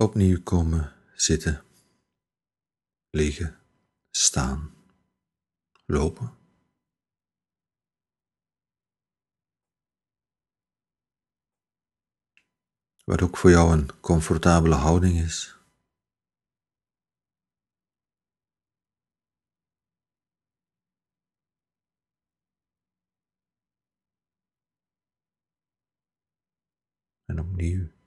Opnieuw komen zitten, liggen, staan, lopen. Wat ook voor jou een comfortabele houding is. En opnieuw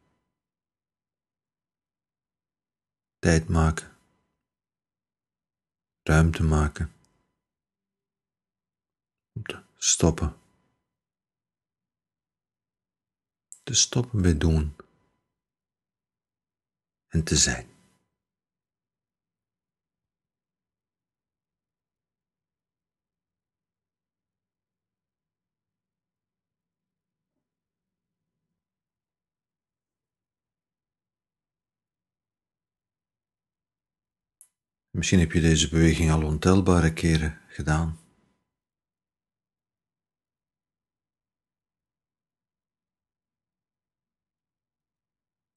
tijd maken, ruimte maken om te stoppen. Te stoppen bij doen en te zijn. Misschien heb je deze beweging al ontelbare keren gedaan.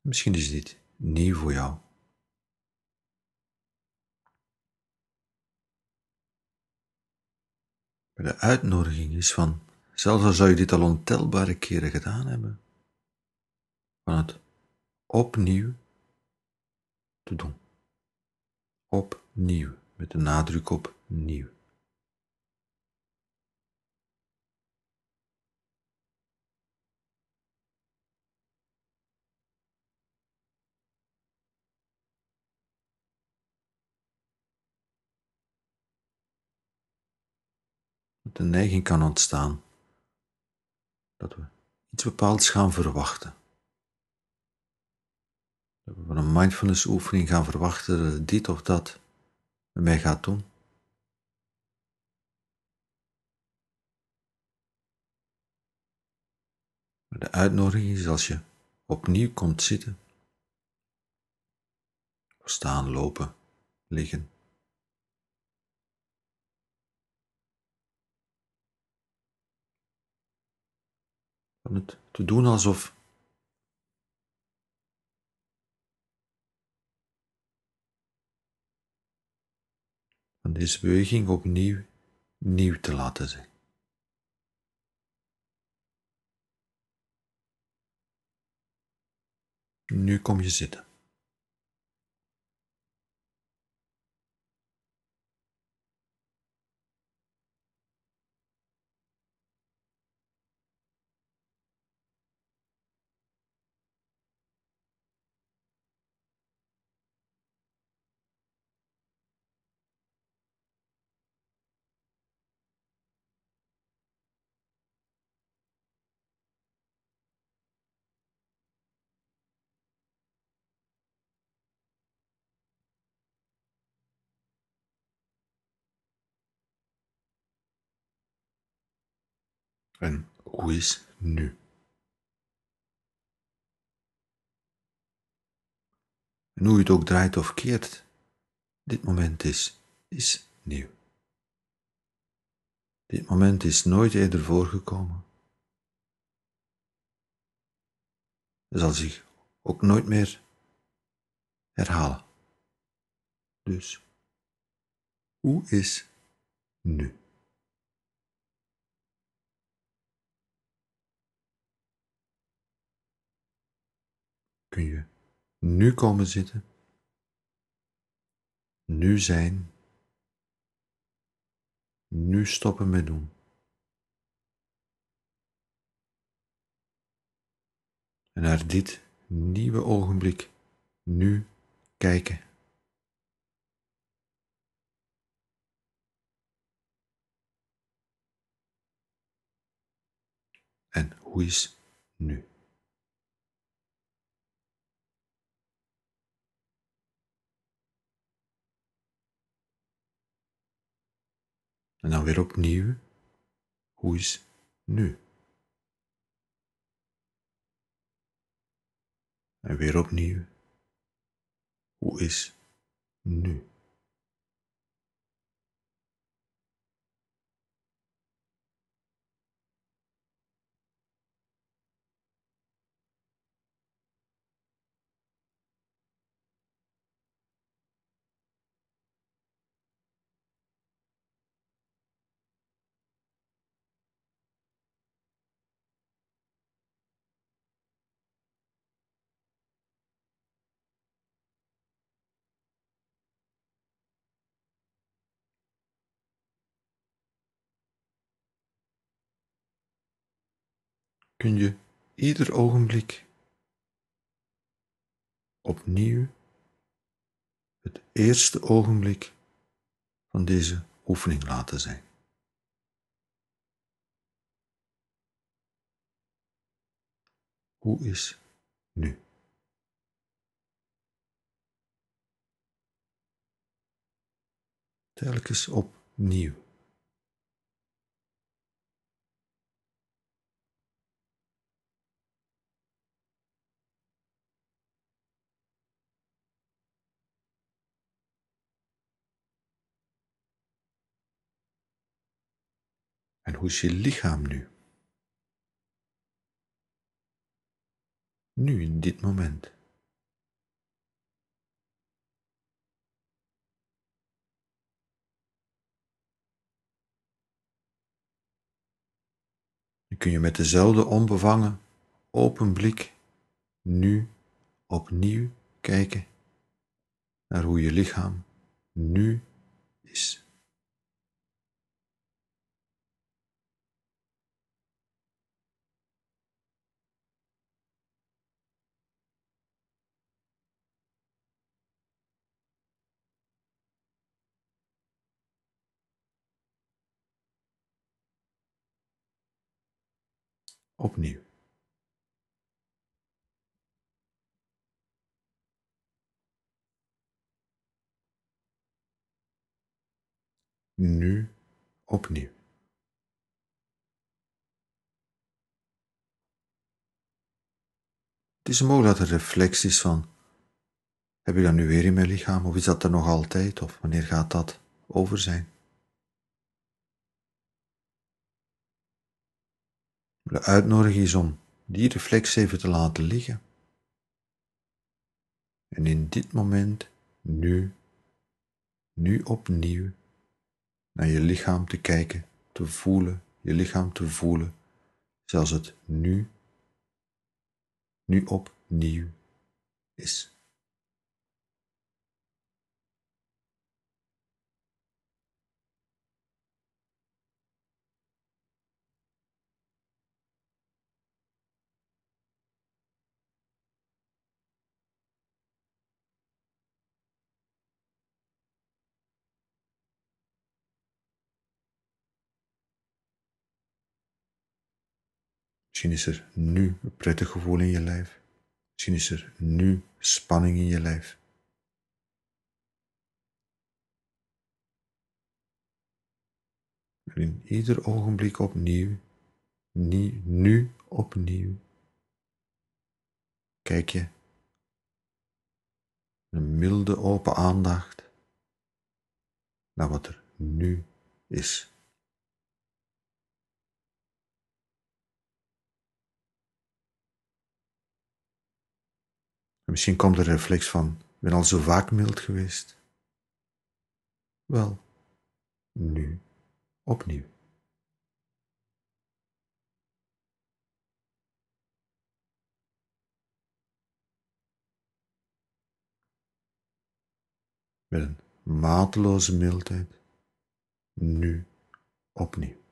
Misschien is dit nieuw voor jou. De uitnodiging is van, zelfs al zou je dit al ontelbare keren gedaan hebben, van het opnieuw te doen. Opnieuw, met de nadruk op nieuw. de neiging kan ontstaan dat we iets bepaalds gaan verwachten. Dat we van een mindfulness oefening gaan verwachten dat dit of dat mij gaat doen. De uitnodiging is als je opnieuw komt zitten, staan, lopen, liggen, het te doen alsof deze beweging opnieuw nieuw te laten zijn. Nu kom je zitten. En hoe is nu? En hoe je het ook draait of keert, dit moment is, is nieuw. Dit moment is nooit eerder voorgekomen. Het zal zich ook nooit meer herhalen. Dus, hoe is nu? Kun je nu komen zitten, nu zijn, nu stoppen met doen. En naar dit nieuwe ogenblik nu kijken. En hoe is nu? En dan weer opnieuw, hoe is nu? En weer opnieuw, hoe is nu? Kun je ieder ogenblik opnieuw het eerste ogenblik van deze oefening laten zijn. Hoe is nu? Telkens opnieuw. Hoe is je lichaam nu? Nu in dit moment. Kun je met dezelfde onbevangen, open blik nu opnieuw kijken naar hoe je lichaam nu is. Opnieuw. Nu opnieuw. Het is mogelijk dat er reflecties van, heb ik dat nu weer in mijn lichaam of is dat er nog altijd of wanneer gaat dat over zijn? De uitnodiging is om die reflex even te laten liggen. En in dit moment, nu, nu opnieuw, naar je lichaam te kijken, te voelen, je lichaam te voelen, zoals het nu, nu opnieuw is. Misschien is er nu een prettig gevoel in je lijf. Misschien is er nu spanning in je lijf. En in ieder ogenblik opnieuw, nu, nu opnieuw, kijk je een milde open aandacht naar wat er nu is. Misschien komt er reflex van, ik ben al zo vaak mild geweest. Wel, nu opnieuw. Met een mateloze mildheid, nu opnieuw.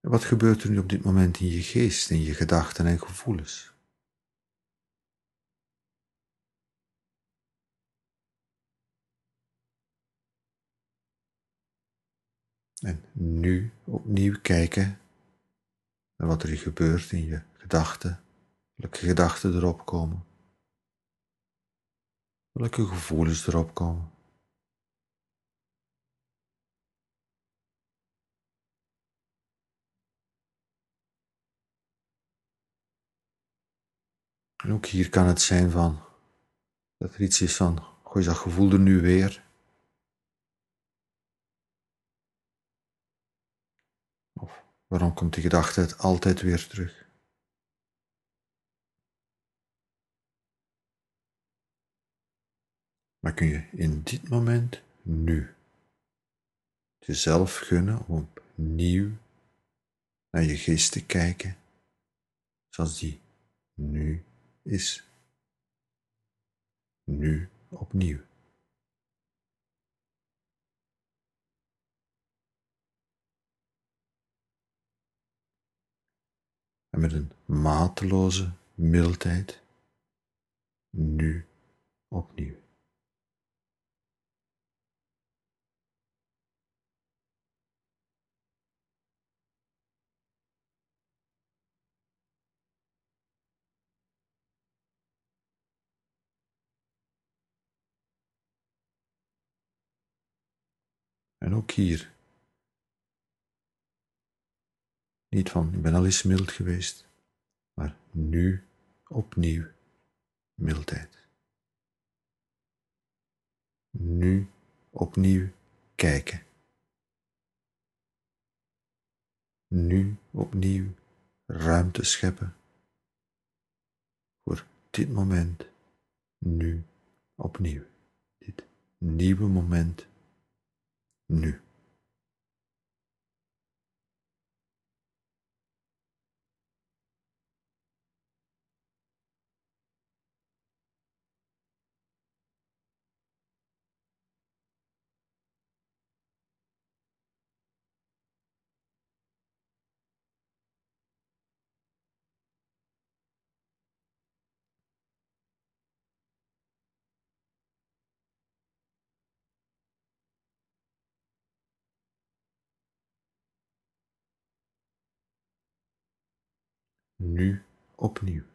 Wat gebeurt er nu op dit moment in je geest, in je gedachten en gevoelens? En nu opnieuw kijken naar wat er gebeurt in je gedachten, welke gedachten erop komen, welke gevoelens erop komen. En ook hier kan het zijn van dat er iets is van, gooi dat gevoel er nu weer. Of waarom komt die gedachte altijd weer terug? Maar kun je in dit moment nu jezelf gunnen om opnieuw naar je geest te kijken, zoals die nu is. Nu opnieuw. En met een mateloze mildheid, nu opnieuw. En ook hier. Niet van, ik ben al eens mild geweest, maar nu opnieuw mildheid. Nu opnieuw kijken. Nu opnieuw ruimte scheppen voor dit moment, nu opnieuw. Dit nieuwe moment nu. Nu opnieuw.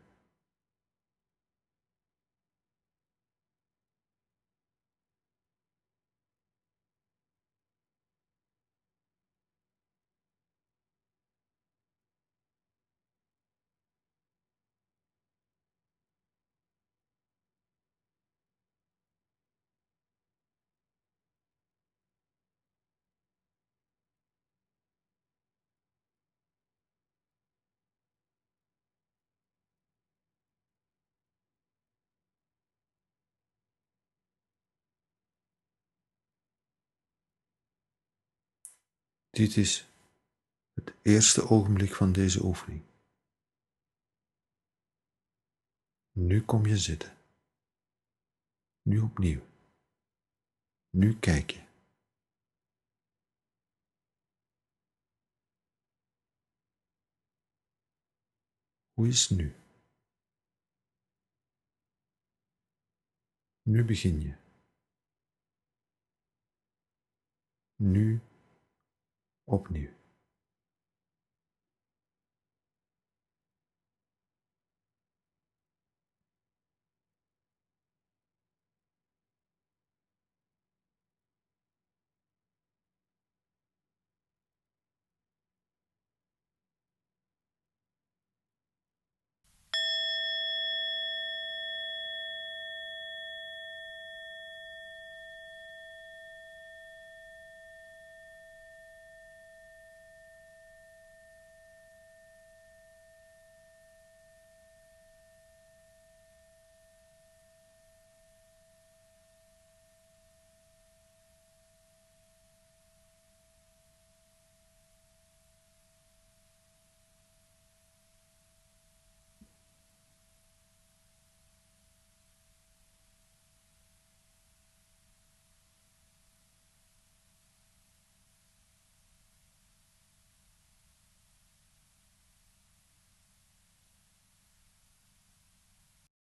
Dit is het eerste ogenblik van deze oefening. Nu kom je zitten. Nu opnieuw. Nu kijk je. Hoe is nu? Nu begin je. Nu opnieuw.